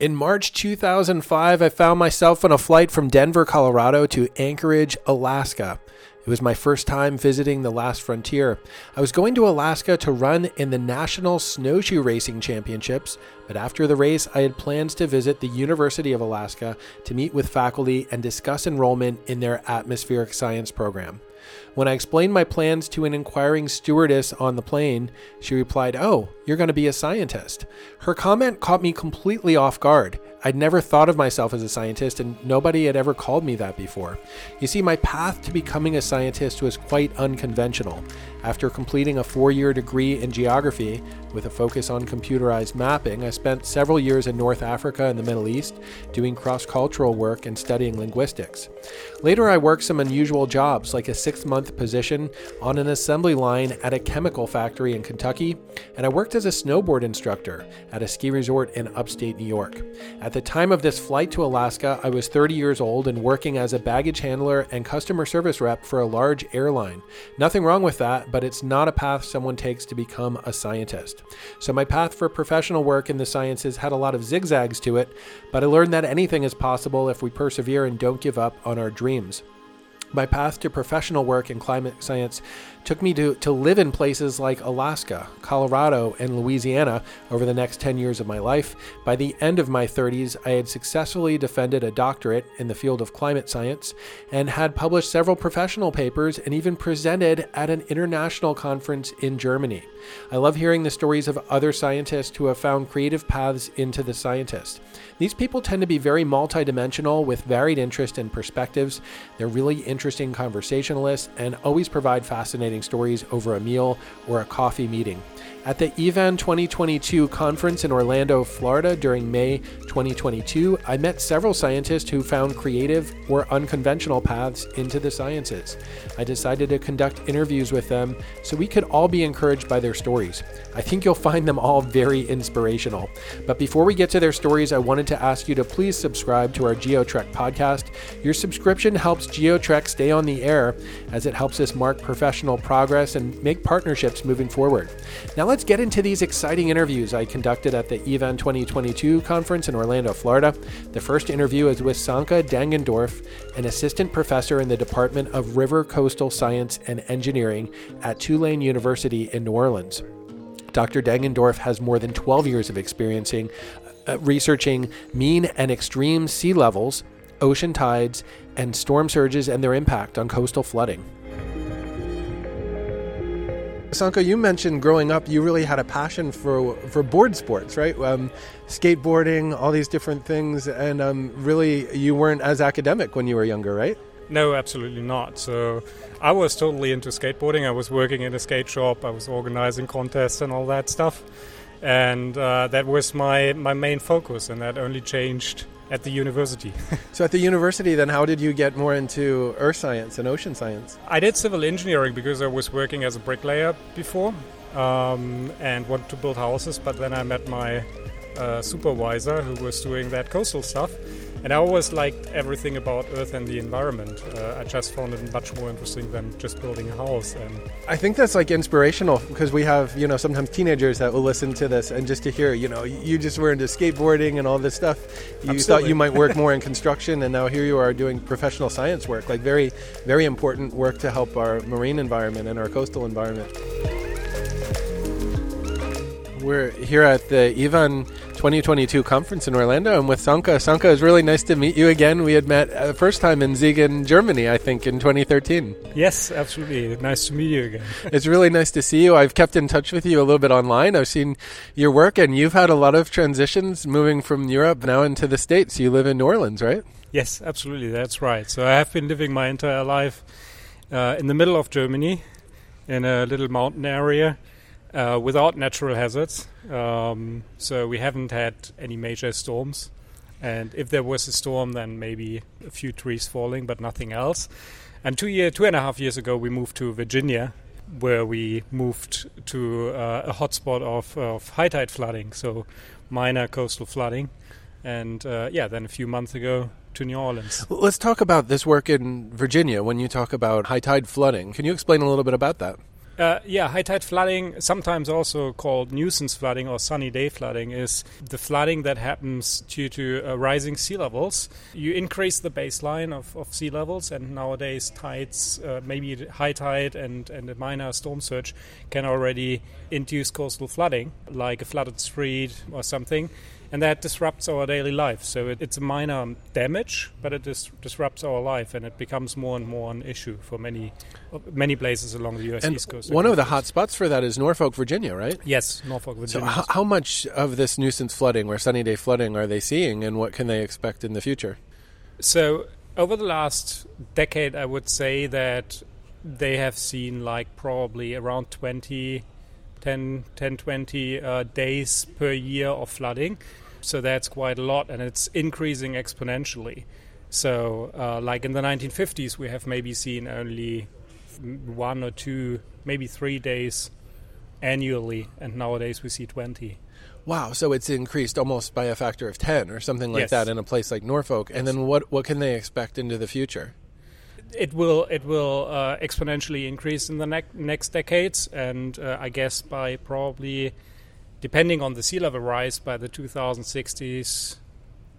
In March 2005, I found myself on a flight from Denver, Colorado to Anchorage, Alaska. It was my first time visiting the last frontier. I was going to Alaska to run in the National Snowshoe Racing Championships, but after the race, I had plans to visit the University of Alaska to meet with faculty and discuss enrollment in their atmospheric science program. When I explained my plans to an inquiring stewardess on the plane, she replied, Oh, you're going to be a scientist. Her comment caught me completely off guard. I'd never thought of myself as a scientist, and nobody had ever called me that before. You see, my path to becoming a scientist was quite unconventional. After completing a four year degree in geography with a focus on computerized mapping, I spent several years in North Africa and the Middle East doing cross cultural work and studying linguistics. Later, I worked some unusual jobs, like a six month position on an assembly line at a chemical factory in Kentucky, and I worked as a snowboard instructor at a ski resort in upstate New York. The time of this flight to Alaska, I was 30 years old and working as a baggage handler and customer service rep for a large airline. Nothing wrong with that, but it's not a path someone takes to become a scientist. So, my path for professional work in the sciences had a lot of zigzags to it, but I learned that anything is possible if we persevere and don't give up on our dreams. My path to professional work in climate science took me to, to live in places like Alaska, Colorado, and Louisiana over the next 10 years of my life. By the end of my 30s, I had successfully defended a doctorate in the field of climate science and had published several professional papers and even presented at an international conference in Germany. I love hearing the stories of other scientists who have found creative paths into the scientist. These people tend to be very multidimensional with varied interests and perspectives. They're really interesting conversationalists and always provide fascinating stories over a meal or a coffee meeting. At the EVAN 2022 conference in Orlando, Florida during May 2022, I met several scientists who found creative or unconventional paths into the sciences. I decided to conduct interviews with them so we could all be encouraged by their stories. I think you'll find them all very inspirational. But before we get to their stories, I wanted to ask you to please subscribe to our GeoTrek podcast. Your subscription helps GeoTrek stay on the air as it helps us mark professional progress and make partnerships moving forward. Now let's get into these exciting interviews I conducted at the EVAN 2022 conference in Orlando, Florida. The first interview is with Sönke Dangendorf, an assistant professor in the Department of River Coastal Science and Engineering at Tulane University in New Orleans. Dr. Dangendorf has more than 12 years of experiencing uh, researching mean and extreme sea levels, ocean tides, and storm surges and their impact on coastal flooding. Sönke, you mentioned growing up, you really had a passion for for board sports, right? Um, skateboarding, all these different things, and um, really, you weren't as academic when you were younger, right? No, absolutely not. So, I was totally into skateboarding. I was working in a skate shop. I was organizing contests and all that stuff, and uh, that was my my main focus. And that only changed at the university. so at the university, then, how did you get more into earth science and ocean science? I did civil engineering because I was working as a bricklayer before um, and wanted to build houses. But then I met my uh, supervisor who was doing that coastal stuff. And I always liked everything about Earth and the environment. Uh, I just found it much more interesting than just building a house. And I think that's like inspirational because we have, you know, sometimes teenagers that will listen to this and just to hear, you know, you just were into skateboarding and all this stuff. You Absolutely. thought you might work more in construction, and now here you are doing professional science work, like very, very important work to help our marine environment and our coastal environment. We're here at the EVAN 2022 conference in Orlando. I'm with Sönke. Sönke, it's really nice to meet you again. We had met uh, the first time in Siegen, Germany, I think, in 2013. Yes, absolutely. Nice to meet you again. it's really nice to see you. I've kept in touch with you a little bit online. I've seen your work, and you've had a lot of transitions moving from Europe now into the States. You live in New Orleans, right? Yes, absolutely. That's right. So I have been living my entire life uh, in the middle of Germany in a little mountain area uh, without natural hazards. Um, so we haven't had any major storms. And if there was a storm, then maybe a few trees falling, but nothing else. And two year, two and a half years ago, we moved to Virginia, where we moved to uh, a hotspot of, of high tide flooding, so minor coastal flooding. And uh, yeah, then a few months ago to New Orleans. Let's talk about this work in Virginia when you talk about high tide flooding. Can you explain a little bit about that? Uh, yeah, high tide flooding, sometimes also called nuisance flooding or sunny day flooding, is the flooding that happens due to uh, rising sea levels. You increase the baseline of, of sea levels, and nowadays tides, uh, maybe high tide and, and a minor storm surge, can already induce coastal flooding, like a flooded street or something and that disrupts our daily life. So it, it's a minor damage, but it dis- disrupts our life, and it becomes more and more an issue for many many places along the U.S. and East Coast. One of the hot spots for that is Norfolk, Virginia, right? Yes, Norfolk, Virginia. So, h- how much of this nuisance flooding or sunny day flooding are they seeing, and what can they expect in the future? So, over the last decade, I would say that they have seen like probably around 20 10, 10 20 uh, days per year of flooding. So that's quite a lot, and it's increasing exponentially. So, uh, like in the 1950s, we have maybe seen only one or two, maybe three days annually, and nowadays we see 20. Wow, so it's increased almost by a factor of 10 or something like Yes. that in a place like Norfolk. And then what, what can they expect into the future? It will it will uh, exponentially increase in the ne- next decades, and uh, I guess by probably, depending on the sea level rise, by the 2060s,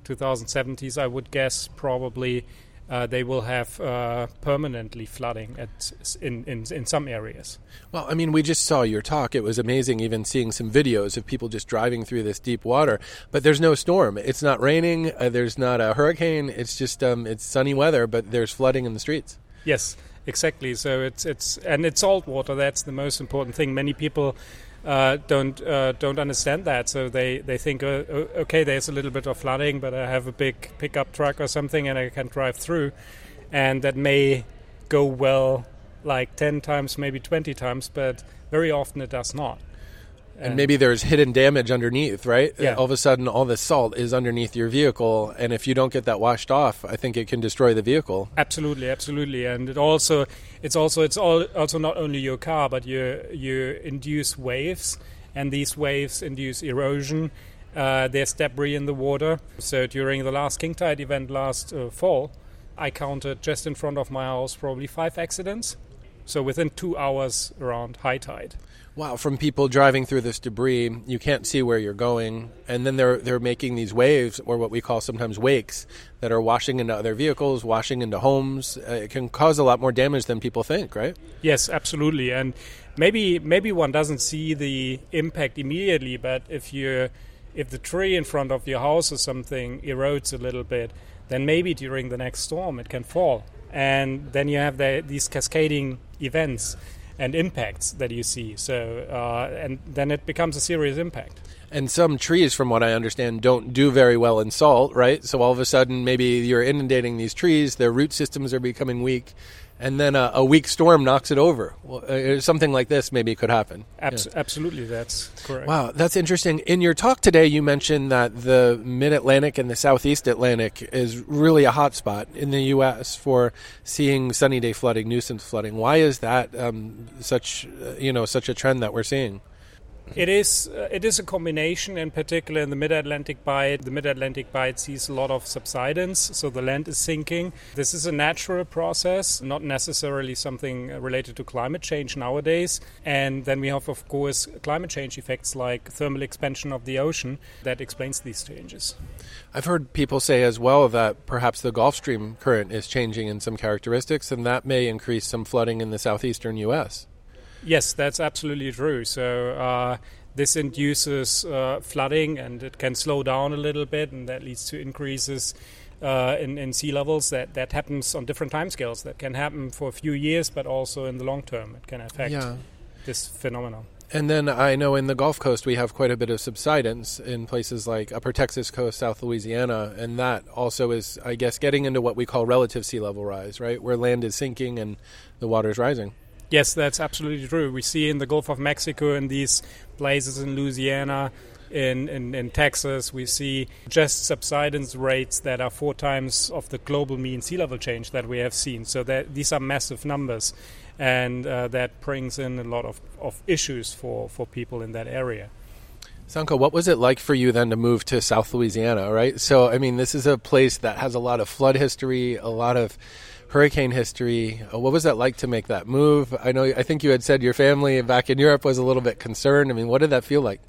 2070s, I would guess probably uh, they will have uh, permanently flooding at in, in in some areas. Well, I mean, we just saw your talk. It was amazing even seeing some videos of people just driving through this deep water. But there's no storm. It's not raining. Uh, there's not a hurricane. It's just um, it's sunny weather, but there's flooding in the streets. Yes, exactly. So it's it's and it's salt water. That's the most important thing. Many people uh, don't uh, don't understand that. So they they think, uh, okay, there's a little bit of flooding, but I have a big pickup truck or something, and I can drive through, and that may go well, like ten times, maybe twenty times, but very often it does not. And maybe there's hidden damage underneath, right? Yeah. All of a sudden, all this salt is underneath your vehicle, and if you don't get that washed off, I think it can destroy the vehicle. Absolutely, absolutely, and it also it's also it's all also not only your car, but you you induce waves, and these waves induce erosion. Uh, there's debris in the water. So during the last king tide event last uh, fall, I counted just in front of my house probably five accidents. So within two hours around high tide. Wow, from people driving through this debris, you can't see where you're going, and then they're they're making these waves, or what we call sometimes wakes, that are washing into other vehicles, washing into homes. Uh, it can cause a lot more damage than people think, right? Yes, absolutely. And maybe maybe one doesn't see the impact immediately, but if you if the tree in front of your house or something erodes a little bit, then maybe during the next storm it can fall, and then you have the, these cascading events and impacts that you see. So uh, and then it becomes a serious impact. And some trees, from what I understand, don't do very well in salt, right? So all of a sudden, maybe you're inundating these trees, their root systems are becoming weak, and then a, a weak storm knocks it over. Well, uh, something like this maybe could happen. Abs- Absolutely, that's correct. Wow, that's interesting. In your talk today, you mentioned that the Mid Atlantic and the Southeast Atlantic is really a hot spot in the U.S. for seeing sunny day flooding, nuisance flooding. Why is that um, such, uh, you know, such a trend that we're seeing? It is uh, it is a combination, in particular in the Mid-Atlantic Bight. The Mid-Atlantic Bight sees a lot of subsidence, so the land is sinking. This is a natural process, not necessarily something uh, related to climate change nowadays. And then we have, of course, climate change effects like thermal expansion of the ocean that explains these changes. I've heard people say as well that perhaps the Gulf Stream current is changing in some characteristics, and that may increase some flooding in the southeastern U.S. Yes, that's absolutely true. So uh, this induces uh, flooding, and it can slow down a little bit, and that leads to increases uh, in, in sea levels. That that happens on different timescales. That can happen for a few years, but also in the long term, it can affect Yeah. this phenomenon. And then I know in the Gulf Coast we have quite a bit of subsidence in places like Upper Texas Coast, South Louisiana, and that also is, I guess, getting into what we call relative sea level rise, right, where land is sinking and the water is rising. Yes, that's absolutely true. We see in the Gulf of Mexico, in these places in Louisiana, in, in, in Texas, we see just subsidence rates that are four times of the global mean sea level change that we have seen. So that these are massive numbers, and uh, that brings in a lot of, of issues for, for people in that area. Sönke, what was it like for you then to move to South Louisiana, right? So, I mean, this is a place that has a lot of flood history, a lot of hurricane history. Uh, what was that like to make that move? I know I think you had said your family back in Europe was a little bit concerned. I mean, what did that feel like?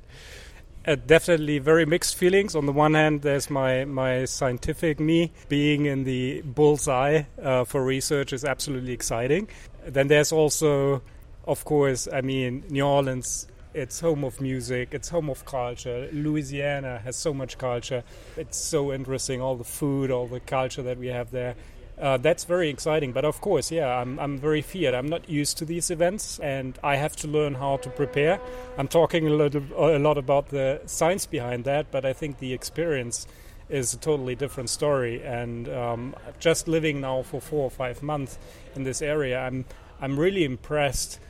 Uh, definitely very mixed feelings. On the one hand, there's my, my scientific me being in the bullseye uh, for research is absolutely exciting. Then there's also, of course, I mean, New Orleans it's home of music it's home of culture louisiana has so much culture it's so interesting all the food all the culture that we have there uh, that's very exciting but of course yeah I'm, I'm very feared. I'm not used to these events and i have to learn how to prepare. I'm talking a, little, a lot about the science behind that but i think the experience is a totally different story. And um, just living now for four or five months in this area i'm i'm really impressed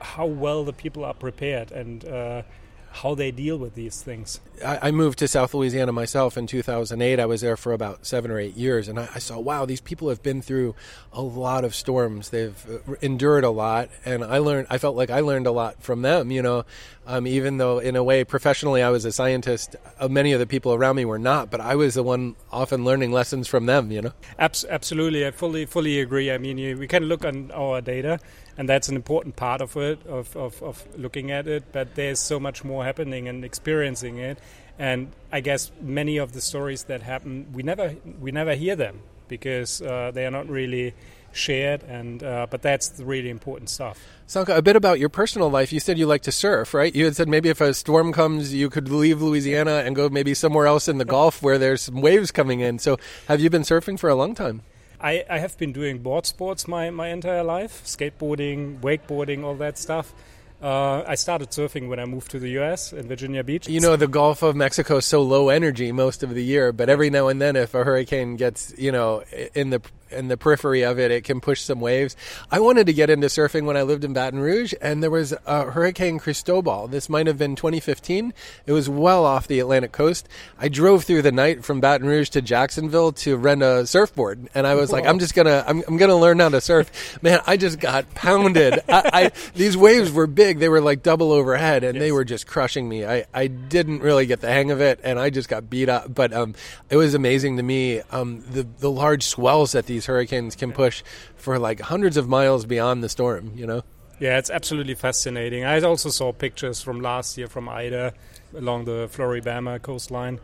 how well the people are prepared and uh, how they deal with these things. I, I, moved to South Louisiana myself in 2008. I was there for about seven or eight years, and I, I, saw, wow, these people have been through a lot of storms. They've uh, endured a lot, and I learned. I felt like I learned a lot from them. You know, um, even though in a way professionally I was a scientist, uh, many of the people around me were not, but I was the one often learning lessons from them. You know, Abs- absolutely, I fully fully agree. I mean, you, we can look on our data and that's an important part of it of, of, of looking at it but there's so much more happening and experiencing it and i guess many of the stories that happen we never we never hear them because uh, they are not really shared and uh, but that's the really important stuff Sönke, a bit about your personal life. You said you like to surf, right? You had said maybe if a storm comes, you could leave Louisiana and go maybe somewhere else in the Gulf where there's some waves coming in. So, have you been surfing for a long time? I, I have been doing board sports my, my entire life skateboarding, wakeboarding, all that stuff. Uh, I started surfing when I moved to the U.S. in Virginia Beach. You know, the Gulf of Mexico is so low energy most of the year, but every now and then, if a hurricane gets, you know, in the in the periphery of it, it can push some waves. I wanted to get into surfing when I lived in Baton Rouge, and there was a Hurricane Cristobal. This might have been 2015. It was well off the Atlantic coast. I drove through the night from Baton Rouge to Jacksonville to rent a surfboard, and I was like, I'm just gonna, I'm, I'm gonna learn how to surf. Man, I just got pounded. I, I, these waves were big; they were like double overhead, and yes. they were just crushing me. I, I didn't really get the hang of it, and I just got beat up. But um, it was amazing to me um, the the large swells that these these hurricanes can push for like hundreds of miles beyond the storm, you know? Yeah, it's absolutely fascinating. I also saw pictures from last year from Ida along the Floribama coastline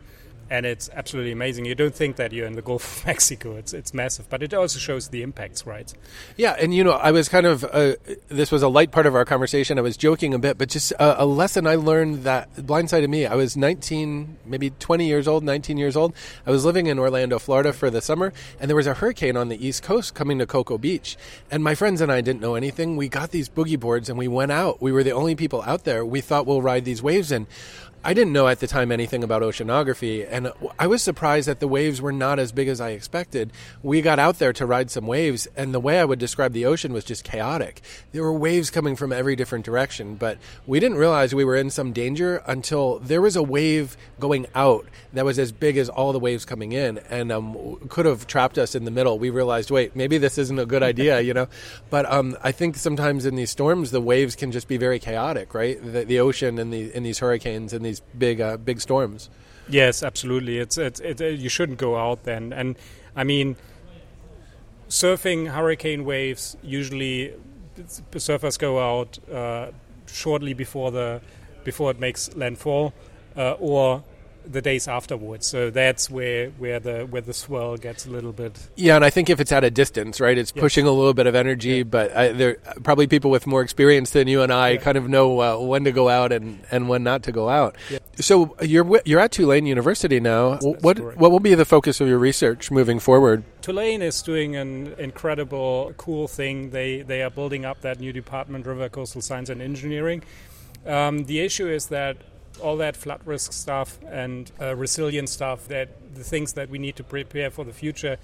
and it's absolutely amazing. You don't think that you're in the Gulf of Mexico. It's it's massive, but it also shows the impacts, right? Yeah, and you know, I was kind of uh, this was a light part of our conversation. I was joking a bit, but just a, a, lesson I learned that blindsided me. I was 19, maybe 20 years old, 19 years old. I was living in Orlando, Florida, for the summer, and there was a hurricane on the East Coast coming to Cocoa Beach, and my friends and I didn't know anything. We got these boogie boards and we went out. We were the only people out there. We thought we'll ride these waves and I didn't know at the time anything about oceanography, and I was surprised that the waves were not as big as I expected. We got out there to ride some waves, and the way I would describe the ocean was just chaotic. There were waves coming from every different direction, but we didn't realize we were in some danger until there was a wave going out that was as big as all the waves coming in, and um, could have trapped us in the middle. We realized, wait, maybe this isn't a good idea, you know. But um, I think sometimes in these storms, the waves can just be very chaotic, right? The, the ocean and the in these hurricanes and these these big uh, big storms. Yes, absolutely. It's, it's it, uh, you shouldn't go out then. And I mean, surfing hurricane waves usually surfers go out uh, shortly before the before it makes landfall, uh, or the days afterwards. So that's where where the where the swell gets a little bit. Yeah, and I think if it's at a distance, right, it's pushing a little bit of energy. Yeah. But I, there probably people with more experience than you and I yeah. kind of know uh, when to go out and, and when not to go out. Yeah. So you're you're at Tulane University now. That's, that's what correct. what will be the focus of your research moving forward? Tulane is doing an incredible, cool thing. They they are building up that new department, River Coastal Science and Engineering. Um, the issue is that all that flood risk stuff and uh, resilient stuff that the things that we need to prepare for the future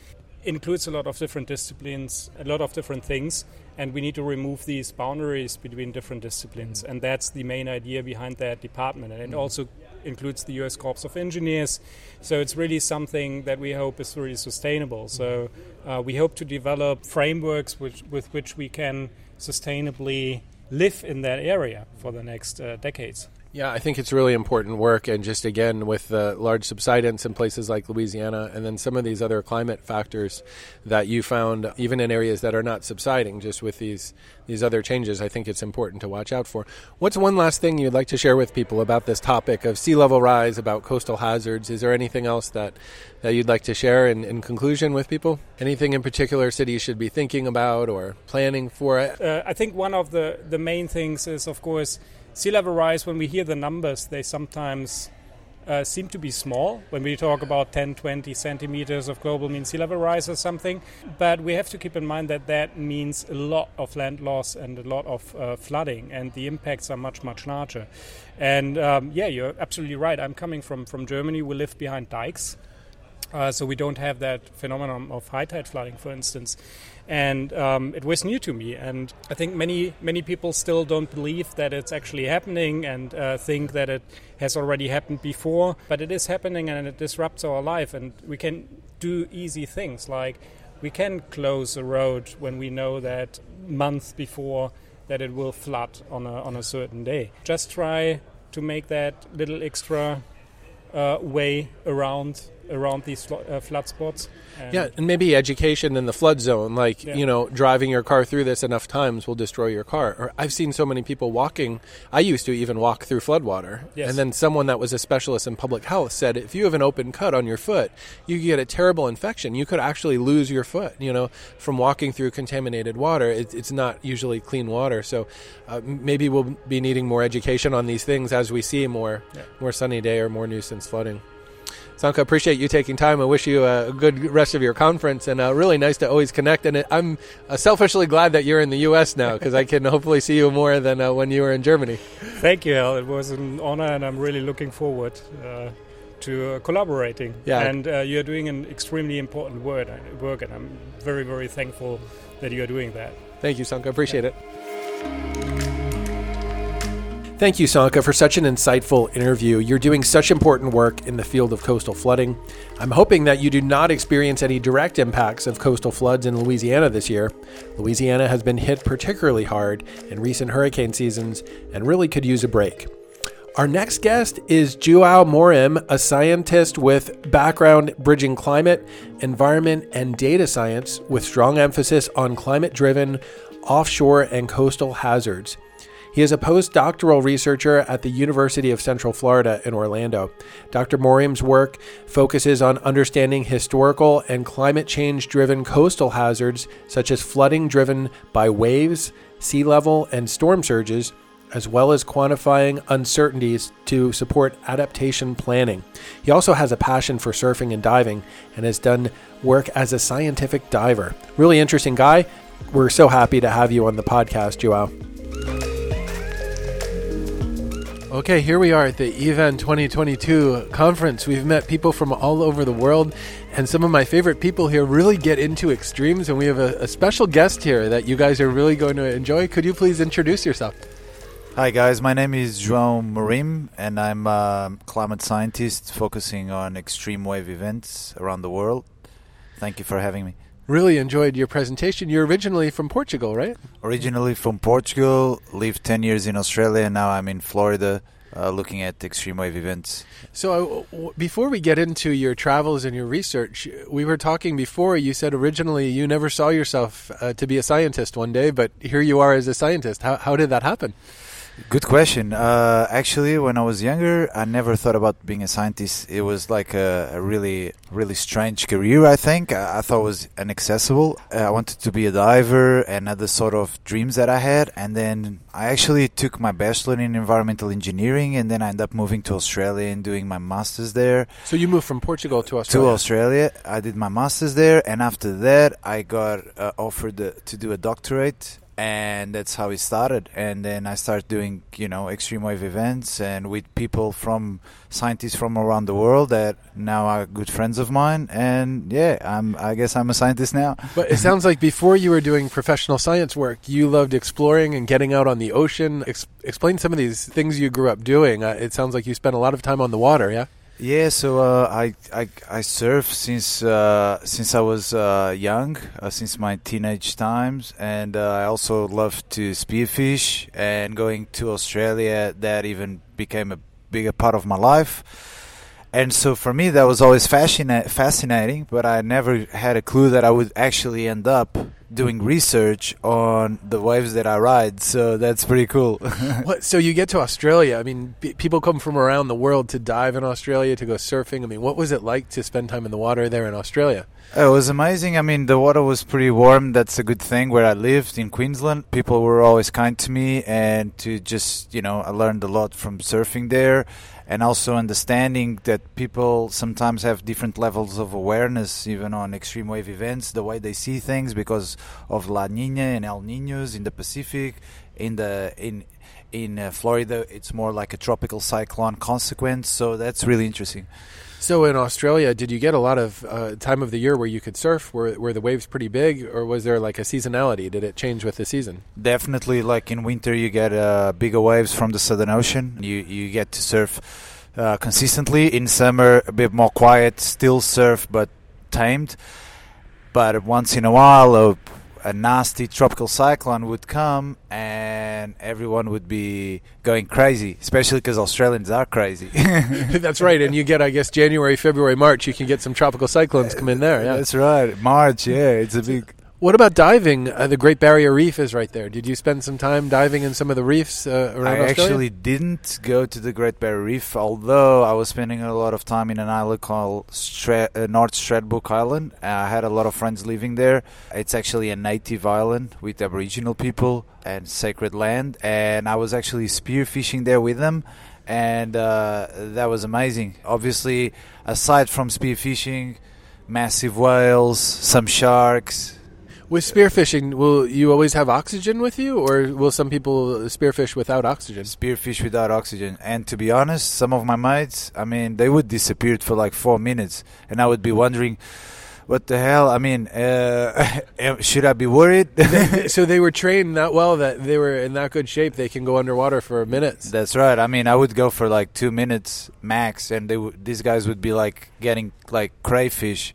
includes a lot of different disciplines, a lot of different things, and we need to remove these boundaries between different disciplines. And that's the main idea behind that department. And it also includes the US Corps of Engineers. So it's really something that we hope is really sustainable. So uh, we hope to develop frameworks which, with which we can sustainably live in that area for the next uh, decades. Yeah, I think it's really important work, and just again with the large subsidence in places like Louisiana, and then some of these other climate factors that you found, even in areas that are not subsiding, just with these these other changes, I think it's important to watch out for. What's one last thing you'd like to share with people about this topic of sea level rise, about coastal hazards? Is there anything else that that you'd like to share in, in conclusion with people? Anything in particular cities should be thinking about or planning for? Uh, I think one of the the main things is, of course sea level rise, when we hear the numbers, they sometimes uh, seem to be small when we talk about 10, 20 centimeters of global mean sea level rise or something. But we have to keep in mind that that means a lot of land loss and a lot of uh, flooding, and the impacts are much, much larger. And um, yeah, you're absolutely right. I'm coming from, from Germany. We live behind dikes. Uh, so we don't have that phenomenon of high tide flooding, for instance and um, it was new to me. And I think many many people still don't believe that it's actually happening and uh, think that it has already happened before. But it is happening, and it disrupts our life. And we can do easy things like we can close a road when we know that months before that it will flood on a on a certain day. Just try to make that little extra uh, way around around these uh, flood spots. And yeah, and maybe education in the flood zone, like yeah. you know, driving your car through this enough times will destroy your car. Or I've seen so many people walking. I used to even walk through floodwater, yes. and then someone that was a specialist in public health said if you have an open cut on your foot, you get a terrible infection. You could actually lose your foot. You know, from walking through contaminated water. It, it's not usually clean water, so uh, maybe we'll be needing more education on these things as we see more yeah. more sunny day or more nuisance flooding. Sönke, appreciate you taking time. I wish you a good rest of your conference, and uh, really nice to always connect. And I'm uh, selfishly glad that you're in the U.S. now because I can hopefully see you more than uh, when you were in Germany. Thank you, Al. It was an honor, and I'm really looking forward uh, to uh, collaborating. Yeah. And uh, you're doing an extremely important work, and I'm very, very thankful that you're doing that. Thank you, Sönke. Appreciate yeah. it. Thank you, Sönke, for such an insightful interview. You're doing such important work in the field of coastal flooding. I'm hoping that you do not experience any direct impacts of coastal floods in Louisiana this year. Louisiana has been hit particularly hard in recent hurricane seasons and really could use a break. Our next guest is Joao Morim, a scientist with background bridging climate, environment, and data science with strong emphasis on climate driven offshore and coastal hazards. He is a postdoctoral researcher at the University of Central Florida in Orlando. Dr. Morim's work focuses on understanding historical and climate change driven coastal hazards, such as flooding driven by waves, sea level, and storm surges, as well as quantifying uncertainties to support adaptation planning. He also has a passion for surfing and diving and has done work as a scientific diver. Really interesting guy. We're so happy to have you on the podcast, Joao. Okay, here we are at the EVAN 2022 conference. We've met people from all over the world, and some of my favorite people here really get into extremes. And we have a, a special guest here that you guys are really going to enjoy. Could you please introduce yourself? Hi, guys. My name is João Morim, and I'm a climate scientist focusing on extreme wave events around the world. Thank you for having me really enjoyed your presentation. You're originally from Portugal, right? Originally from Portugal, lived 10 years in Australia, and now I'm in Florida. Uh, looking at extreme wave events. So, uh, before we get into your travels and your research, we were talking before. You said originally you never saw yourself uh, to be a scientist one day, but here you are as a scientist. How, how did that happen? Good question. Uh, actually, when I was younger, I never thought about being a scientist. It was like a, a really, really strange career. I think I, I thought it was inaccessible. Uh, I wanted to be a diver and other sort of dreams that I had. And then I actually took my bachelor in environmental engineering, and then I ended up moving to Australia and doing my masters there. So you moved from Portugal to Australia. To Australia, I did my masters there, and after that, I got uh, offered to do a doctorate and that's how it started. And then i started doing you know extreme wave events and with people from scientists from around the world that now are good friends of mine. And yeah i'm i guess i'm a scientist now. But it sounds like before you were doing professional science work you loved exploring and getting out on the ocean. Ex- explain some of these things you grew up doing. Uh, it sounds like you spent a lot of time on the water yeah Yeah, so uh, I, I I surf since uh, since I was uh, young, uh, since my teenage times, and uh, I also love to spearfish. And going to Australia, that even became a bigger part of my life. And so for me, that was always fascina- fascinating, but I never had a clue that I would actually end up doing research on the waves that I ride. So that's pretty cool. What, so you get to Australia. I mean, p- people come from around the world to dive in Australia to go surfing. I mean, what was it like to spend time in the water there in Australia? It was amazing. I mean, the water was pretty warm. That's a good thing. Where I lived in Queensland, people were always kind to me, and to just, you know, I learned a lot from surfing there, and also understanding that people sometimes have different levels of awareness, even on extreme wave events, the way they see things because of La Nina and El Ninos in the Pacific, in the in in uh, Florida, it's more like a tropical cyclone consequence. So that's really interesting. So in Australia, did you get a lot of uh, time of the year where you could surf? Were, were the waves pretty big, or was there like a seasonality? Did it change with the season? Definitely, like in winter, you get uh, bigger waves from the Southern Ocean. You you get to surf uh, consistently. In summer, a bit more quiet, still surf but tamed. But once in a while, a, nasty tropical cyclone would come, and everyone would be going crazy. Especially because Australians are crazy. That's right. And you get, I guess, January, February, March. You can get some tropical cyclones come in there. Yeah. That's right. March, yeah, it's a big. What about diving? Uh, the Great Barrier Reef is right there. Did you spend some time diving in some of the reefs uh, around I Australia? actually didn't go to the Great Barrier Reef, although I was spending a lot of time in an island called Stra- uh, North Stradbroke Island. Uh, I had a lot of friends living there. It's actually a native island with Aboriginal people and sacred land, and I was actually spearfishing there with them. And uh, that was amazing. Obviously, aside from spearfishing, massive whales, some sharks, With spearfishing, will you always have oxygen with you, or will some people spearfish without oxygen? spearfish without oxygen. And to be honest, some of my mates, I mean, they would disappear for like four minutes, and I would be wondering, what the hell? I mean, uh, should I be worried? so they were trained that well that they were in that good shape they can go underwater for minutes. That's right. I mean, I would go for like two minutes max, and they w- these guys would be like getting like crayfish.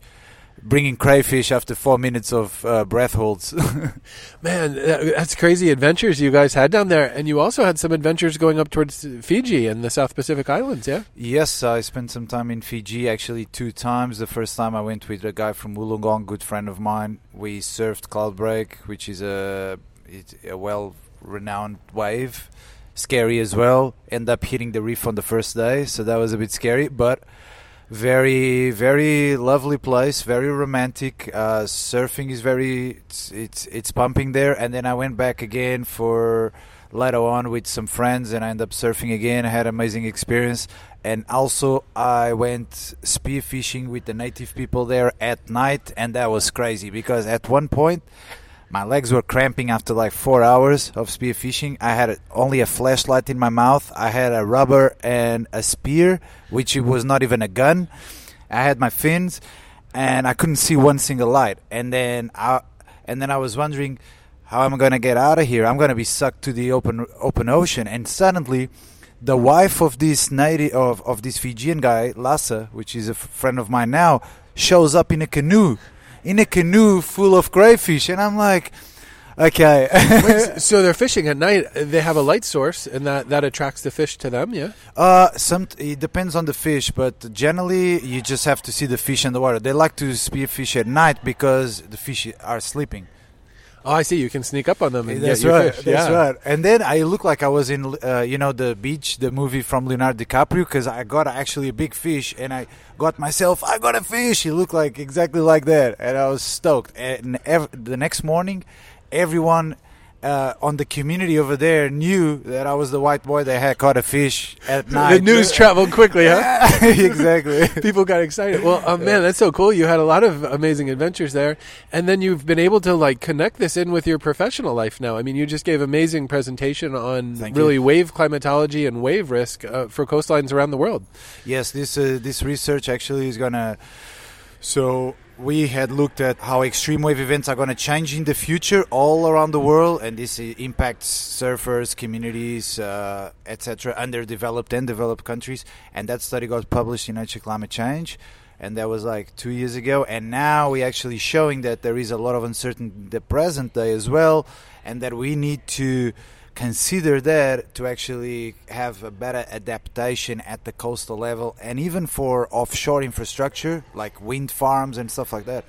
Bringing crayfish after four minutes of uh, breath holds. Man, that's crazy adventures you guys had down there, and you also had some adventures going up towards Fiji and the South Pacific Islands. Yeah. Yes, I spent some time in Fiji, actually two times. The first time I went with a guy from Wollongong, good friend of mine. We surfed Cloudbreak, which is a it's a well-renowned wave. Scary as well. End up hitting the reef on the first day, so that was a bit scary, but very, very lovely place, very romantic. Uh, surfing is very it's, it's it's pumping there, and then I went back again for later on with some friends, and I ended up surfing again. I had amazing experience, and also I went spearfishing with the native people there at night, and that was crazy because at one point my legs were cramping after like four hours of spearfishing. I had only a flashlight in my mouth. I had a rubber and a spear, which was not even a gun. I had my fins, and I couldn't see one single light. And then I, and then I was wondering, how am I going to get out of here? I'm going to be sucked to the open open ocean. And suddenly, the wife of this native of, of this Fijian guy, Lassa, which is a friend of mine now, shows up in a canoe, in a canoe full of crayfish, and I'm like, okay. Wait, so they're fishing at night. They have a light source, and that, that attracts the fish to them. Yeah. Uh, some it depends on the fish, but generally you just have to see the fish in the water. They like to spearfish at night because the fish are sleeping. Oh, I see. You can sneak up on them and That's right. fish. That's yeah. right. And then I look like I was in, uh, you know, the beach, the movie from Leonardo DiCaprio, because I got actually a big fish, and I got myself, I got a fish. He looked like exactly like that, and I was stoked. And ev- the next morning, everyone. Uh, on the community over there knew that I was the white boy that had caught a fish at night. The news traveled quickly, huh? exactly. People got excited. Well, uh, man, that's so cool. You had a lot of amazing adventures there, and then you've been able to like connect this in with your professional life now. I mean, you just gave amazing presentation on Thank you. really wave climatology and wave risk uh, for coastlines around the world. Yes, this uh, this research actually is gonna. So we had looked at how extreme wave events are going to change in the future all around the world, and this impacts surfers, communities, uh, etc., underdeveloped and developed countries. And that study got published in Nature Climate Change, and that was like two years ago. And now we're actually showing that there is a lot of uncertainty in the present day as well, and that we need to consider that to actually have a better adaptation at the coastal level and even for offshore infrastructure like wind farms and stuff like that.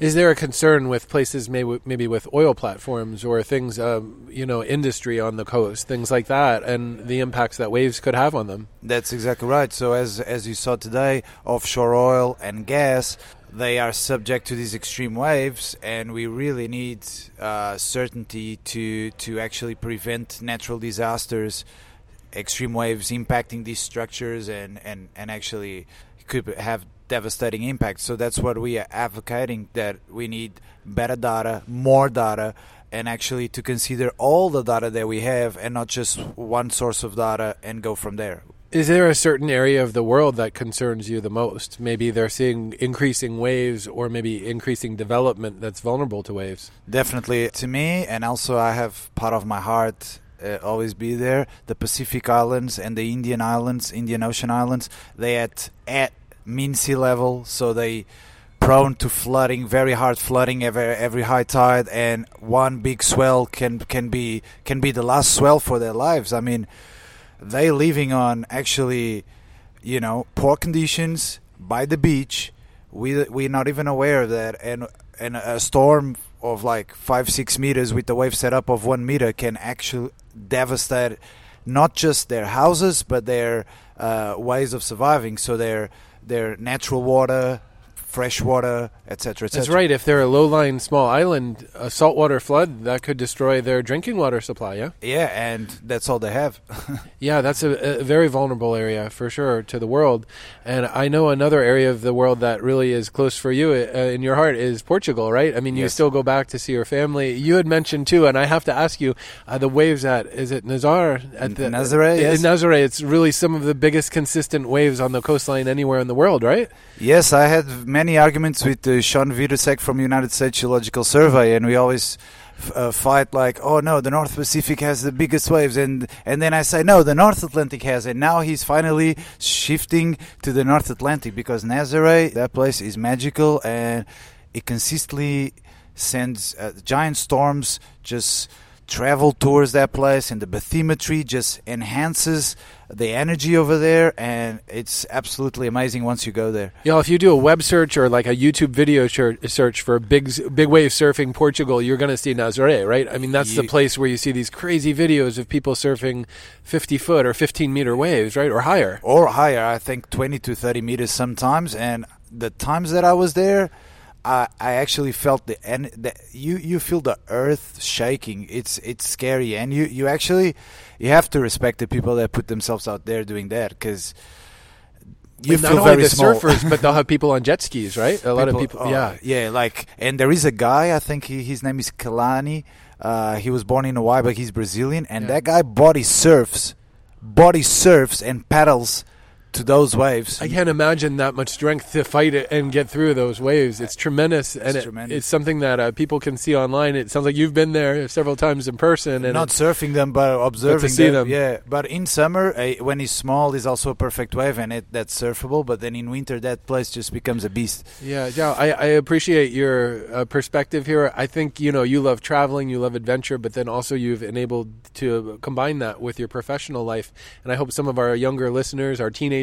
Is there a concern with places maybe maybe with oil platforms or things, um, you know, industry on the coast, things like that, and the impacts that waves could have on them? That's exactly right. So as as you saw today, offshore oil and gas they are subject to these extreme waves, and we really need uh, certainty to to actually prevent natural disasters, extreme waves impacting these structures, and and and actually could have devastating impact. So that's what we are advocating that we need better data, more data, and actually to consider all the data that we have and not just one source of data and go from there. Is there a certain area of the world that concerns you the most? Maybe they're seeing increasing waves or maybe increasing development that's vulnerable to waves. Definitely to me, and also I have part of my heart uh, always be there. The Pacific Islands and the Indian Islands, Indian Ocean Islands, they at at mean sea level, so they prone to flooding, very hard flooding every every high tide, and one big swell can can be can be the last swell for their lives. I mean, they living on actually, you know, poor conditions by the beach. We we're not even aware of that, and and a storm of like five six meters with the wave setup of one meter can actually devastate not just their houses but their uh, ways of surviving. So their their natural water, fresh water, etc. That's right. If they're a low-lying small island, a saltwater flood that could destroy their drinking water supply. Yeah. Yeah, and that's all they have. Yeah, that's a, a very vulnerable area for sure to the world. And I know another area of the world that really is close for you uh, in your heart is Portugal, right? I mean, you Yes. still go back to see your family. You had mentioned too, and I have to ask you, uh, the waves at is it Nazar at the Nazaré, yes. Nazaré. It's really some of the biggest consistent waves on the coastline anywhere in the world, right? Yes, I had many arguments with uh, Sean Vitousek from United States Geological Survey, and we always uh, fight like, "Oh no, the North Pacific has the biggest waves," and and then I say, "No, the North Atlantic has." And now he's finally shifting to the North Atlantic because Nazaré, that place is magical, and it consistently sends uh, giant storms just travel towards that place and the bathymetry just enhances the energy over there and it's absolutely amazing once you go there Yeah, if you do a web search or like a YouTube video search for big big wave surfing Portugal, you're going to see Nazaré, right? I mean, that's the place where you see these crazy videos of people surfing 50 foot or 15 meter waves, right, or higher. or higher i think 20 to 30 meters sometimes and the times that i was there I, I actually felt the and the, you you feel the earth shaking. It's it's scary, and you, you actually you have to respect the people that put themselves out there doing that because you And feel not very the small. surfers, but they'll have people on jet skis, right? A lot of people, oh, yeah. yeah, like, and there is a guy. I think he, his name is Kalani. Uh, he was born in Hawaii, but he's Brazilian, and Yeah. that guy body surfs, body surfs and paddles to those waves. I can't imagine that much strength to fight it and get through those waves. It's tremendous, and it, tremendous. it's something that uh, people can see online. It sounds like you've been there several times in person, and not surfing them, but observing see them. Yeah, but in summer, uh, when it's small, is also a perfect wave, and it that's surfable. But then in winter, that place just becomes a beast. Yeah, yeah. I, I appreciate your uh, perspective here. I think you know you love traveling, you love adventure, but then also you've enabled to combine that with your professional life. And I hope some of our younger listeners, our teenagers,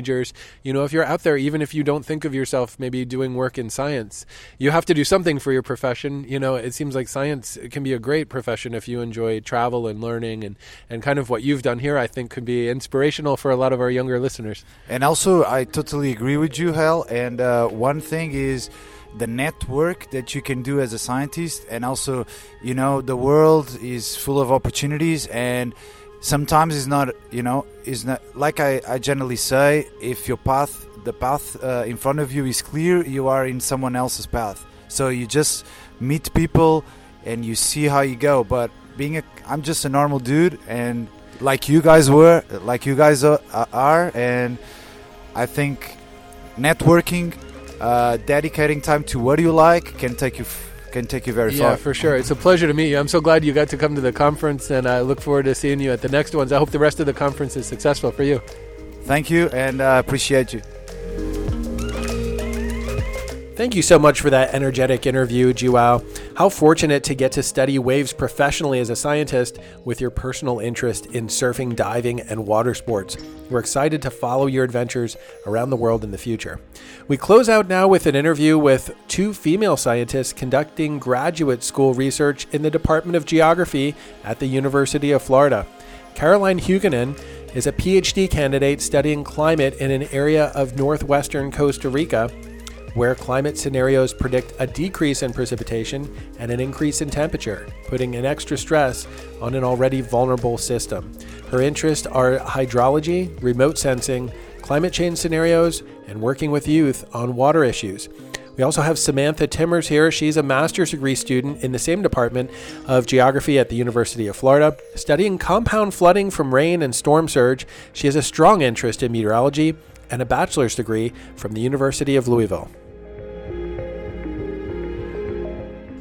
you know, if you're out there, even if you don't think of yourself maybe doing work in science, you have to do something for your profession. You know, it seems like science can be a great profession if you enjoy travel and learning, and and kind of what you've done here. I think could be inspirational for a lot of our younger listeners. And also, I totally agree with you, Hal. And uh, one thing is the network that you can do as a scientist, and also, you know, the world is full of opportunities, and sometimes it's not, you know, it's not like I, I generally say. If your path, the path uh, in front of you is clear, you are in someone else's path. So you just meet people and you see how you go. But being a, I'm just a normal dude, and like you guys were, like you guys are, and I think networking uh, dedicating time to what you like can take you f- can take you very Yeah, far. for sure. It's a pleasure to meet you. I'm so glad you got to come to the conference, and I look forward to seeing you at the next ones. I hope the rest of the conference is successful for you. Thank you, and uh, appreciate you. Thank you so much for that energetic interview, João. How fortunate to get to study waves professionally as a scientist with your personal interest in surfing, diving, and water sports. We're excited to follow your adventures around the world in the future. We close out now with an interview with two female scientists conducting graduate school research in the Department of Geography at the University of Florida. Caroline Huguenin is a PhD candidate studying climate in an area of northwestern Costa Rica where climate scenarios predict a decrease in precipitation and an increase in temperature, putting an extra stress on an already vulnerable system. Her interests are hydrology, remote sensing, climate change scenarios, and working with youth on water issues. We also have Samantha Timmers here. She's a master's degree student in the same department of geography at the University of Florida, studying compound flooding from rain and storm surge. She has a strong interest in meteorology and a bachelor's degree from the University of Louisville.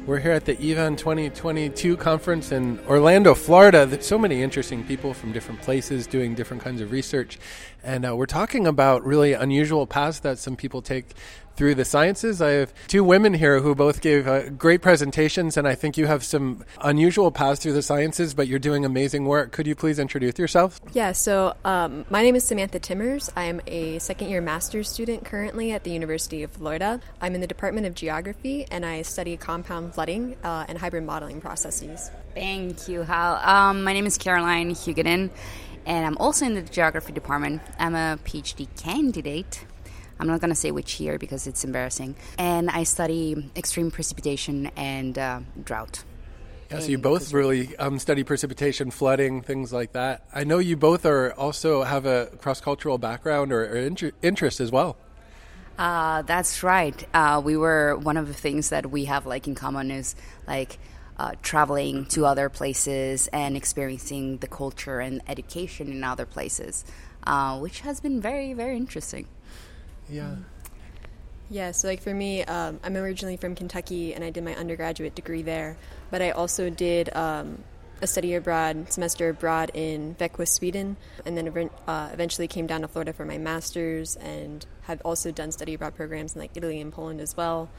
We're here at the EVAN 2022 conference in Orlando, Florida. There's so many interesting people from different places doing different kinds of research. And uh, we're talking about really unusual paths that some people take through the sciences. I have two women here who both gave uh, great presentations, and I think you have some unusual paths through the sciences, but you're doing amazing work. Could you please introduce yourself? Yeah, so um, my name is Samantha Timmers. I'm a second year master's student currently at the University of Florida. I'm in the Department of Geography and I study compound flooding uh, and hybrid modeling processes. Thank you, Hal. Um, my name is Caroline Huguenin, and I'm also in the geography department. I'm a PhD candidate. I'm not going to say which year because it's embarrassing. And I study extreme precipitation and uh, drought. Yeah, so you both really um, study precipitation, flooding, things like that. I know you both are also have a cross cultural background or, or inter- interest as well. Uh, that's right. Uh, we were one of the things that we have like in common is like uh, traveling to other places and experiencing the culture and education in other places, uh, which has been very very interesting. Yeah. Yeah, so like for me, um, I'm originally from Kentucky and I did my undergraduate degree there, but I also did um, a study abroad semester abroad in Växjö, Sweden, and then uh, eventually came down to Florida for my master's and have also done study abroad programs in like Italy and Poland as well.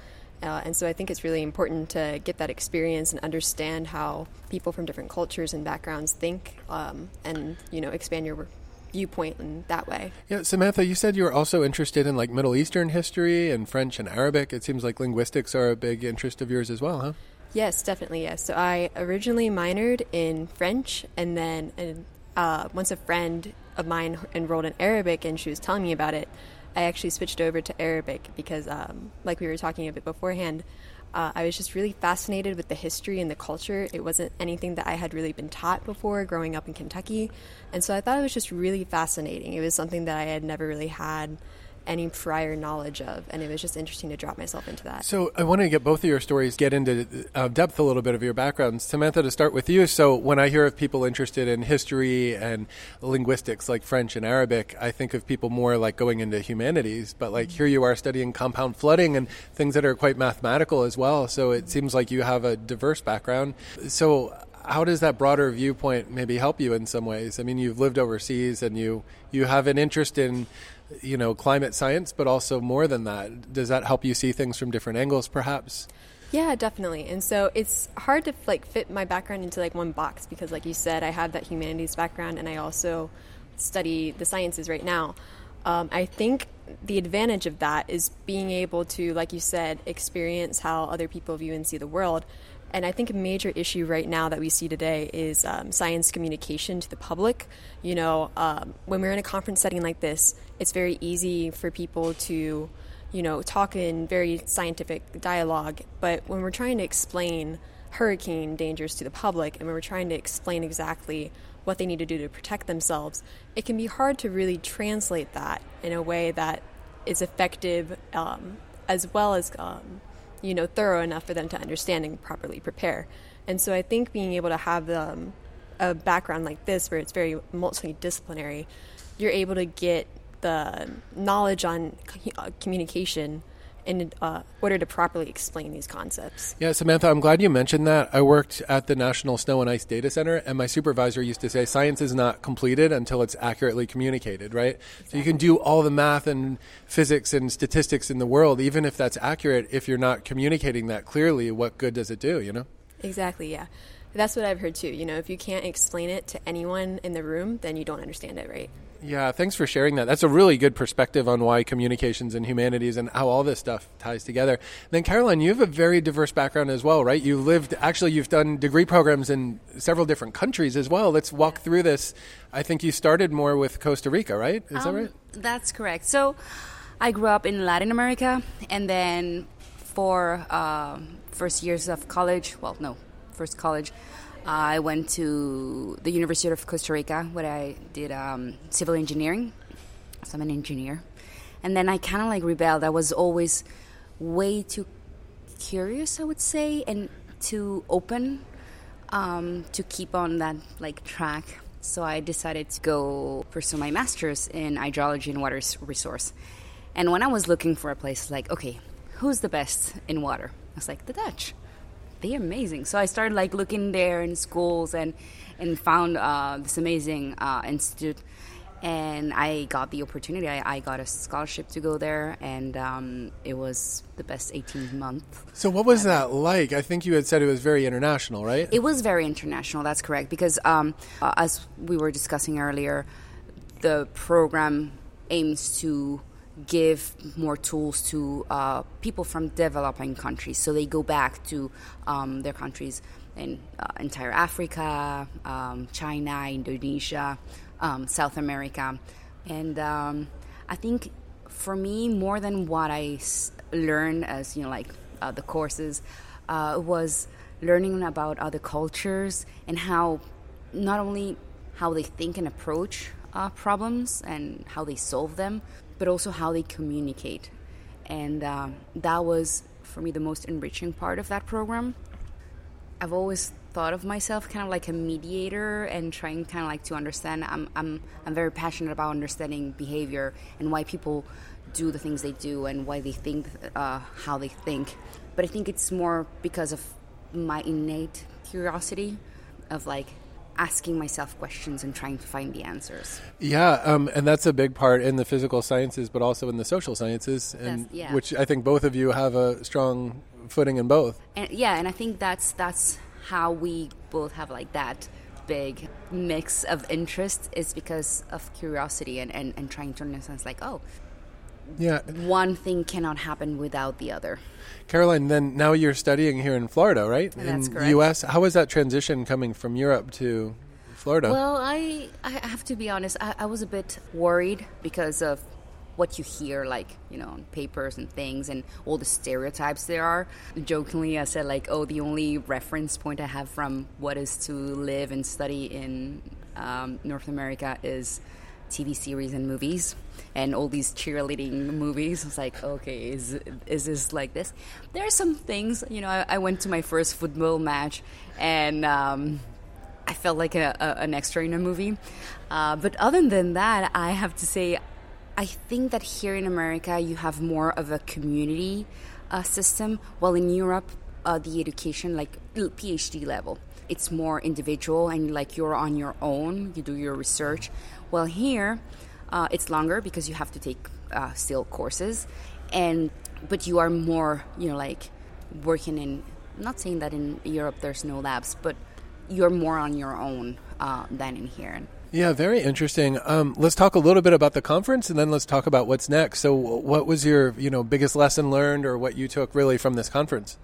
Uh, and so I think it's really important to get that experience and understand how people from different cultures and backgrounds think, um, and you know expand your viewpoint in that way. Yeah, Samantha, you said you were also interested in like Middle Eastern history and French and Arabic. It seems like linguistics are a big interest of yours as well, huh? Yes, definitely. Yes. So I originally minored in French, and then uh, once a friend of mine enrolled in Arabic, and she was telling me about it, I actually switched over to Arabic because, um, like we were talking a bit beforehand, uh, I was just really fascinated with the history and the culture. It wasn't anything that I had really been taught before growing up in Kentucky. And so I thought it was just really fascinating. It was something that I had never really had any prior knowledge of, and it was just interesting to drop myself into that. So I want to get both of your stories, get into uh, depth a little bit of your background. Samantha, to start with you. So when I hear of people interested in history and linguistics like French and Arabic, I think of people more like going into humanities. But like here you are studying compound flooding and things that are quite mathematical as well. So it seems like you have a diverse background. So how does that broader viewpoint maybe help you in some ways? I mean, you've lived overseas and you you have an interest in you know climate science, but also more than that. Does that help you see things from different angles, perhaps? Yeah, definitely. And so it's hard to like fit my background into like one box because, like you said, I have that humanities background and I also study the sciences right now. Um, I think the advantage of that is being able to, like you said, experience how other people view and see the world. And I think a major issue right now that we see today is um, science communication to the public. You know, um, when we're in a conference setting like this, it's very easy for people to, you know, talk in very scientific dialogue. But when we're trying to explain hurricane dangers to the public and when we're trying to explain exactly what they need to do to protect themselves, it can be hard to really translate that in a way that is effective um, as well as um, you know thorough enough for them to understand and properly prepare. And so I think being able to have um, a background like this, where it's very multidisciplinary, you're able to get the knowledge on communication in uh, order to properly explain these concepts. Yeah, Samantha, I'm glad you mentioned that. I worked at the National Snow and Ice Data Center, and my supervisor used to say science is not completed until it's accurately communicated, right? So you can do all the math and physics and statistics in the world, even if that's accurate, if you're not communicating that clearly, what good does it do, you know? Exactly, yeah. That's what I've heard too. You know, if you can't explain it to anyone in the room, then you don't understand it, right? Yeah, thanks for sharing that. That's a really good perspective on why communications and humanities and how all this stuff ties together. And then, Caroline, you have a very diverse background as well, right? You lived, actually, you've done degree programs in several different countries as well. Let's walk through this. I think you started more with Costa Rica, right? Is Um, that right? That's correct. So, I grew up in Latin America, and then for um first years of college, well, no, first college, I went to the University of Costa Rica, where I did um, civil engineering. So I'm an engineer, and then I kind of like rebelled. I was always way too curious, I would say, and too open um, to keep on that like track. So I decided to go pursue my master's in hydrology and water resource. And when I was looking for a place, like, okay, who's the best in water? I was like, the Dutch. They're amazing. So I started like looking there in schools and and found uh, this amazing uh, institute. And I got the opportunity. I, I got a scholarship to go there, and um, it was the best 18 month So, what was that like? I think you had said it was very international, right? It was very international. That's correct because, um, uh, as we were discussing earlier, the program aims to give more tools to uh, people from developing countries, so they go back to um, their countries in uh, entire Africa, um, China, Indonesia, um, South America, and um, I think for me, more than what I s- learned as you know, like uh, the courses, uh, was learning about other cultures and how not only how they think and approach uh, problems and how they solve them, but also how they communicate. And um, that was for me the most enriching part of that program. I've always thought of myself kind of like a mediator and trying kind of like to understand. I'm, I'm, I'm very passionate about understanding behavior and why people do the things they do and why they think uh, how they think. But I think it's more because of my innate curiosity of like asking myself questions and trying to find the answers. Yeah, um, and that's a big part in the physical sciences, but also in the social sciences, and yeah. which I think both of you have a strong footing in both. and yeah and i think that's that's how we both have like that big mix of interest is because of curiosity and, and, and trying to understand like oh Yeah, one thing cannot happen without the other Caroline. Then now you're studying here in Florida, right? That's in correct. the U.S. How was that transition coming from Europe to Florida? well i i have to be honest I, I was a bit worried because of what you hear like you know on papers and things and all the stereotypes there are jokingly i said like oh the only reference point i have from what is to live and study in um, north america is tv series and movies and all these cheerleading movies. I was like, okay, is is this like this? There are some things, you know. I, I went to my first football match, and um, I felt like a, a, an extra in a movie. Uh, but other than that, I have to say, I think that here in America you have more of a community uh, system, while in Europe, uh, the education, like PhD level, it's more individual and like you're on your own. You do your research. Well, here uh, it's longer because you have to take uh, still courses, and but you are more, you know, like working in. Not saying that in Europe there's no labs, but you're more on your own uh, than in here. yeah, very interesting. Um, let's talk a little bit about the conference, and then let's talk about what's next. So, what was your you know biggest lesson learned, or what you took really from this conference?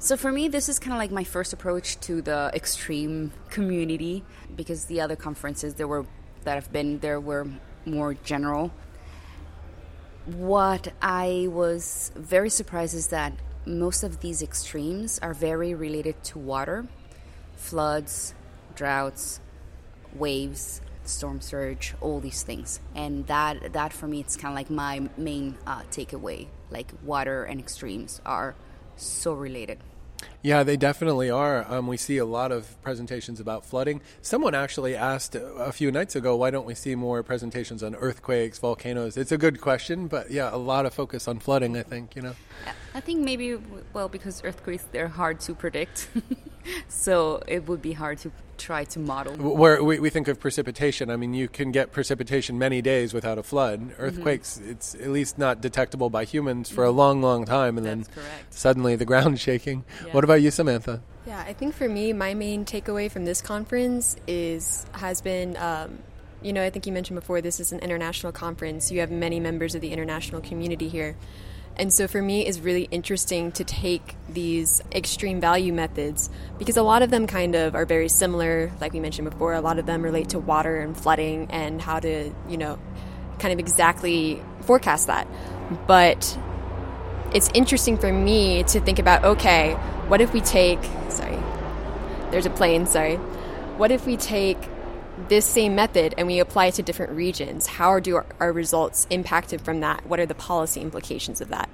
So for me, this is kind of like my first approach to the extreme community because the other conferences there were that have been there were more general. What I was very surprised is that most of these extremes are very related to water, floods, droughts, waves, storm surge, all these things, and that that for me it's kind of like my main uh, takeaway. Like water and extremes are so related. Yeah, they definitely are. Um, we see a lot of presentations about flooding. Someone actually asked a few nights ago, why don't we see more presentations on earthquakes, volcanoes? It's a good question, but yeah, a lot of focus on flooding, I think, you know. I think maybe, well, because earthquakes, they're hard to predict. so it would be hard to try to model. Where we, we think of precipitation, I mean, you can get precipitation many days without a flood. Mm-hmm. Earthquakes, mm-hmm. it's at least not detectable by humans for mm-hmm. a long, long time, and That's then correct. suddenly the ground's shaking. Yeah. What about you, Samantha? Yeah, I think for me, my main takeaway from this conference is has been. Um, you know, I think you mentioned before this is an international conference. You have many members of the international community here. And so for me, it's really interesting to take these extreme value methods because a lot of them kind of are very similar. Like we mentioned before, a lot of them relate to water and flooding and how to, you know, kind of exactly forecast that. But it's interesting for me to think about okay, what if we take, sorry, there's a plane, sorry. What if we take this same method and we apply it to different regions, how do our, our, results impacted from that? What are the policy implications of that?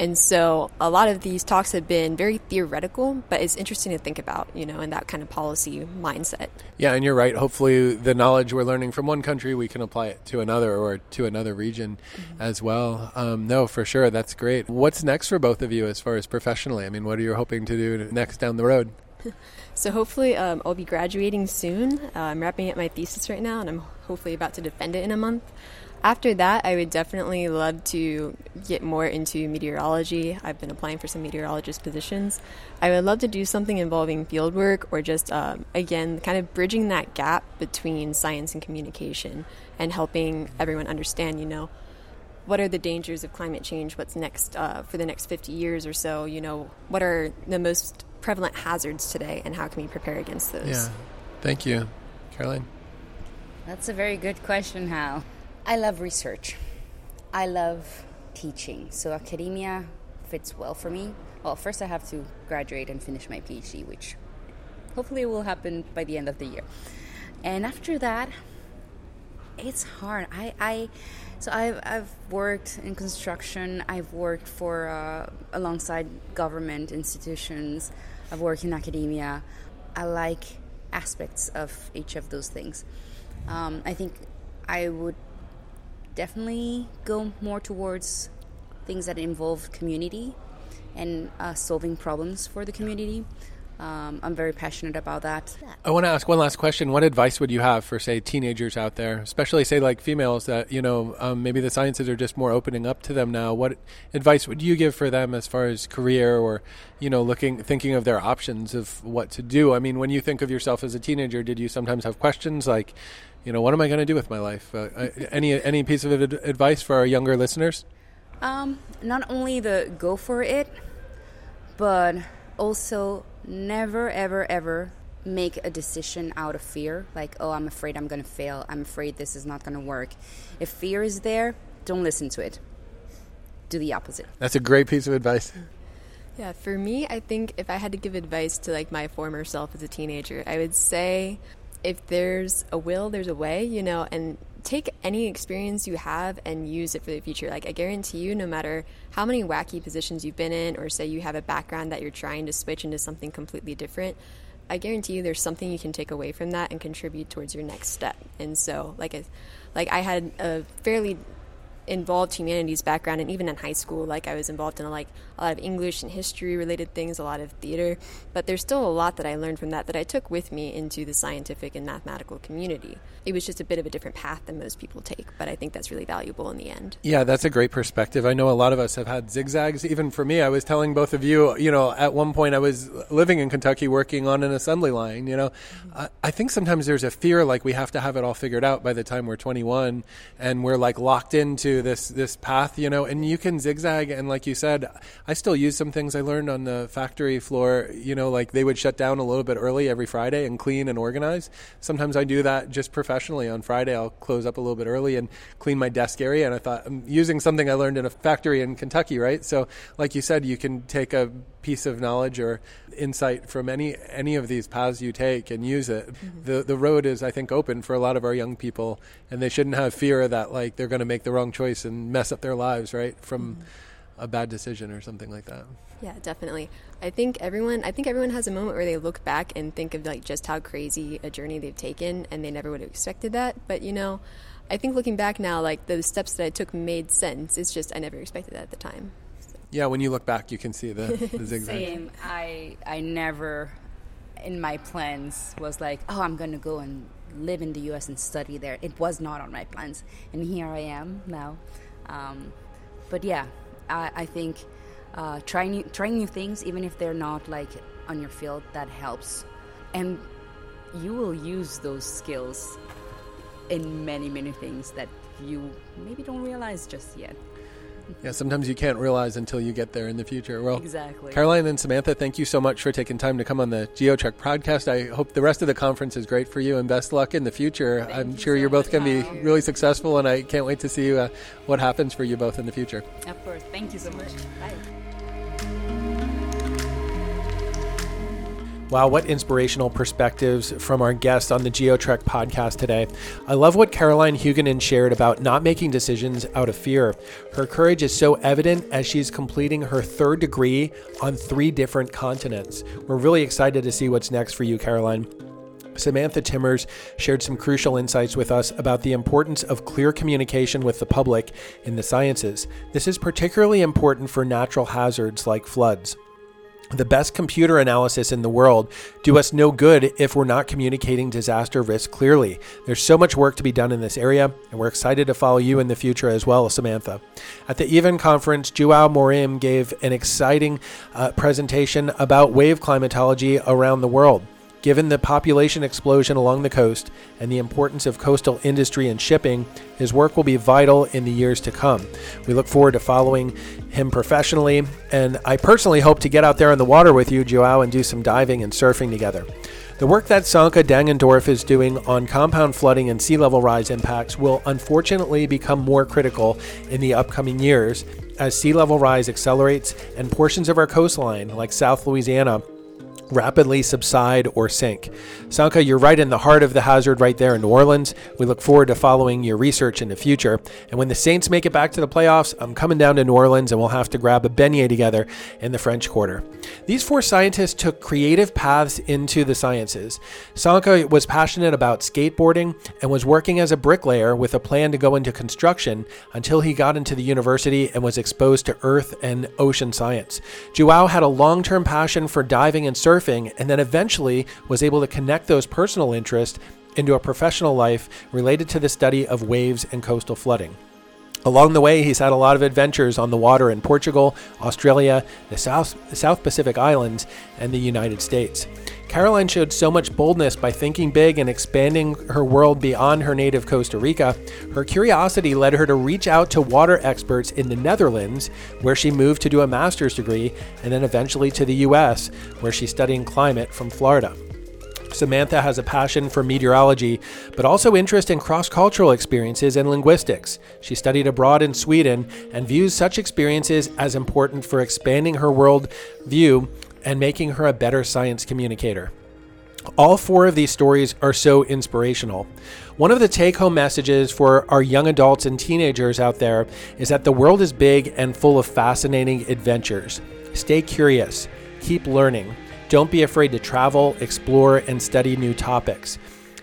And so a lot of these talks have been very theoretical, but it's interesting to think about, you know, in that kind of policy mindset. Yeah, and you're right. Hopefully, the knowledge we're learning from one country, we can apply it to another or to another region mm-hmm. as well. Um, no, for sure. That's great. What's next for both of you as far as professionally? I mean, what are you hoping to do next down the road? So hopefully, um, I'll be graduating soon. Uh, I'm wrapping up my thesis right now, and I'm hopefully about to defend it in a month. After that, I would definitely love to get more into meteorology. I've been applying for some meteorologist positions. I would love to do something involving fieldwork or just, um, again, kind of bridging that gap between science and communication and helping everyone understand, you know, what are the dangers of climate change? What's next uh, for the next 50 years or so? You know, what are the most prevalent hazards today and how can we prepare against those? Yeah. Thank you. Caroline? That's a very good question, Hal. I love research. I love teaching. So academia fits well for me. Well, first I have to graduate and finish my PhD, which hopefully will happen by the end of the year. And after that, it's hard. I, I so I've, I've worked in construction. I've worked for uh, alongside government institutions. I've worked in academia. I like aspects of each of those things. Um, I think I would definitely go more towards things that involve community and uh, solving problems for the community. Um, I'm very passionate about that. I want to ask one last question. What advice would you have for, say, teenagers out there, especially, say, like females that, you know, um, maybe the sciences are just more opening up to them now? What advice would you give for them as far as career or, you know, looking, thinking of their options of what to do? I mean, when you think of yourself as a teenager, did you sometimes have questions like, you know, what am I going to do with my life? Uh, any, any piece of advice for our younger listeners? Um, not only the go for it, but also never, ever, ever make a decision out of fear like, oh, I'm afraid I'm going to fail. I'm afraid this is not going to work. If fear is there, don't listen to it. Do the opposite. That's a great piece of advice. Yeah, for me, I think if I had to give advice to like my former self as a teenager, I would say if there's a will, there's a way, you know, and take any experience you have and use it for the future. Like I guarantee you, no matter how many wacky positions you've been in, or say you have a background that you're trying to switch into something completely different, I guarantee you there's something you can take away from that and contribute towards your next step. And so, like, a, like I had a fairly involved humanities background and even in high school like i was involved in a, like a lot of english and history related things a lot of theater but there's still a lot that i learned from that that i took with me into the scientific and mathematical community it was just a bit of a different path than most people take but i think that's really valuable in the end yeah that's a great perspective i know a lot of us have had zigzags even for me i was telling both of you you know at one point i was living in kentucky working on an assembly line you know mm-hmm. I, I think sometimes there's a fear like we have to have it all figured out by the time we're 21 and we're like locked into this this path, you know, and you can zigzag. And like you said, I still use some things I learned on the factory floor. You know, like they would shut down a little bit early every Friday and clean and organize. Sometimes I do that just professionally. On Friday, I'll close up a little bit early and clean my desk area. And I thought I'm using something I learned in a factory in Kentucky, right? So, like you said, you can take a piece of knowledge or insight from any any of these paths you take and use it. Mm-hmm. The the road is I think open for a lot of our young people and they shouldn't have fear that like they're going to make the wrong choice and mess up their lives, right? From mm-hmm a bad decision or something like that. Yeah, definitely. I think everyone I think everyone has a moment where they look back and think of like just how crazy a journey they've taken and they never would have expected that. But you know, I think looking back now, like the steps that I took made sense. It's just I never expected that at the time. Yeah, when you look back, you can see the, the zigzag. Same. I I never in my plans was like, oh, I'm gonna go and live in the U.S. and study there. It was not on my plans, and here I am now. Um, but yeah, I, I think uh, trying new, trying new things, even if they're not like on your field, that helps, and you will use those skills in many many things that you maybe don't realize just yet. Yeah, sometimes you can't realize until you get there in the future. Well, Exactly. Caroline and Samantha, thank you so much for taking time to come on the GeoTrek podcast. I hope the rest of the conference is great for you and best luck in the future. I'm you sure so you're both going to be really successful, and I can't wait to see uh, what happens for you both in the future. Of course. Thank you so much. Bye. Wow, what inspirational perspectives from our guests on the GeoTrek podcast today. I love what Caroline Huguenin shared about not making decisions out of fear. Her courage is so evident as she's completing her third degree on three different continents. We're really excited to see what's next for you, Caroline. Samantha Timmers shared some crucial insights with us about the importance of clear communication with the public in the sciences. This is particularly important for natural hazards like floods. The best computer analysis in the world do us no good if we're not communicating disaster risk clearly. There's so much work to be done in this area, and we're excited to follow you in the future as well, Samantha. At the EVAN conference, João Morim gave an exciting uh, presentation about wave climatology around the world. Given the population explosion along the coast and the importance of coastal industry and shipping, his work will be vital in the years to come. We look forward to following him professionally, and I personally hope to get out there on the water with you, João, and do some diving and surfing together. The work that Sönke Dangendorf is doing on compound flooding and sea level rise impacts will unfortunately become more critical in the upcoming years as sea level rise accelerates and portions of our coastline, like South Louisiana, rapidly subside or sink. Sönke, you're right in the heart of the hazard right there in New Orleans. We look forward to following your research in the future. And when the Saints make it back to the playoffs, I'm coming down to New Orleans and we'll have to grab a beignet together in the French Quarter. These four scientists took creative paths into the sciences. Sönke was passionate about skateboarding and was working as a bricklayer with a plan to go into construction until he got into the university and was exposed to earth and ocean science. João had a long term passion for diving and surfing and then eventually was able to connect those personal interests into a professional life related to the study of waves and coastal flooding. Along the way, he's had a lot of adventures on the water in Portugal, Australia, the South, South Pacific Islands, and the United States. Caroline showed so much boldness by thinking big and expanding her world beyond her native Costa Rica. Her curiosity led her to reach out to water experts in the Netherlands, where she moved to do a master's degree, and then eventually to the US, where she's studying climate from Florida. Samantha has a passion for meteorology, but also interest in cross cultural experiences and linguistics. She studied abroad in Sweden and views such experiences as important for expanding her world view and making her a better science communicator. All four of these stories are so inspirational. One of the take home messages for our young adults and teenagers out there is that the world is big and full of fascinating adventures. Stay curious, keep learning. Don't be afraid to travel, explore, and study new topics.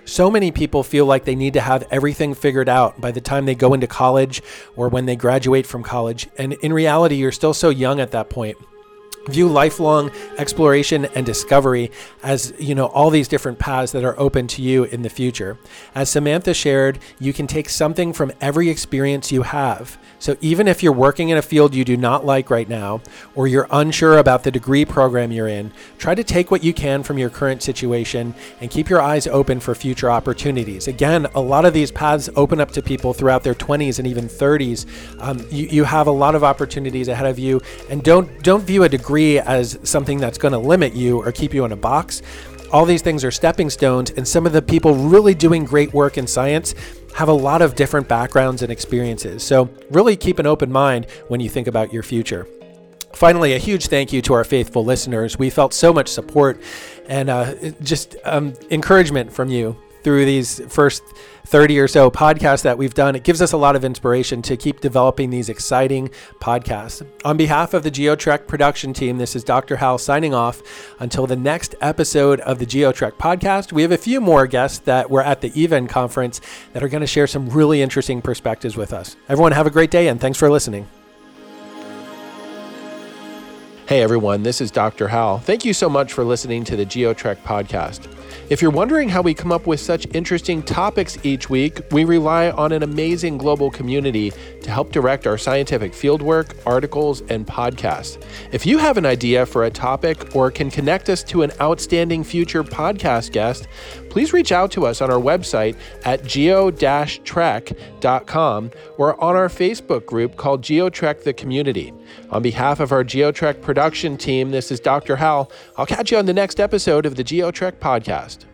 So many people feel like they need to have everything figured out by the time they go into college or when they graduate from college. And in reality, you're still so young at that point. View lifelong exploration and discovery as, you know, all these different paths that are open to you in the future. As Samantha shared, you can take something from every experience you have. So even if you're working in a field you do not like right now, or you're unsure about the degree program you're in, try to take what you can from your current situation and keep your eyes open for future opportunities. Again, a lot of these paths open up to people throughout their 20s and even 30s. Um, you, you have a lot of opportunities ahead of you, and don't don't view a degree as something that's going to limit you or keep you in a box. All these things are stepping stones, and some of the people really doing great work in science have a lot of different backgrounds and experiences. So, really keep an open mind when you think about your future. Finally, a huge thank you to our faithful listeners. We felt so much support and uh, just um, encouragement from you through these first 30 or so podcasts that we've done. It gives us a lot of inspiration to keep developing these exciting podcasts. On behalf of the GeoTrek production team, this is Dr. Hal signing off. Until the next episode of the GeoTrek podcast, we have a few more guests that were at the EVAN conference that are going to share some really interesting perspectives with us. Everyone, have a great day and thanks for listening. Hey everyone, this is Dr. Hal. Thank you so much for listening to the GeoTrek podcast. If you're wondering how we come up with such interesting topics each week, we rely on an amazing global community to help direct our scientific fieldwork, articles, and podcasts. If you have an idea for a topic or can connect us to an outstanding future podcast guest, please reach out to us on our website at geo-trek.com or on our Facebook group called GeoTrek the Community. On behalf of our GeoTrek production team, this is Dr. Hal. I'll catch you on the next episode of the GeoTrek podcast.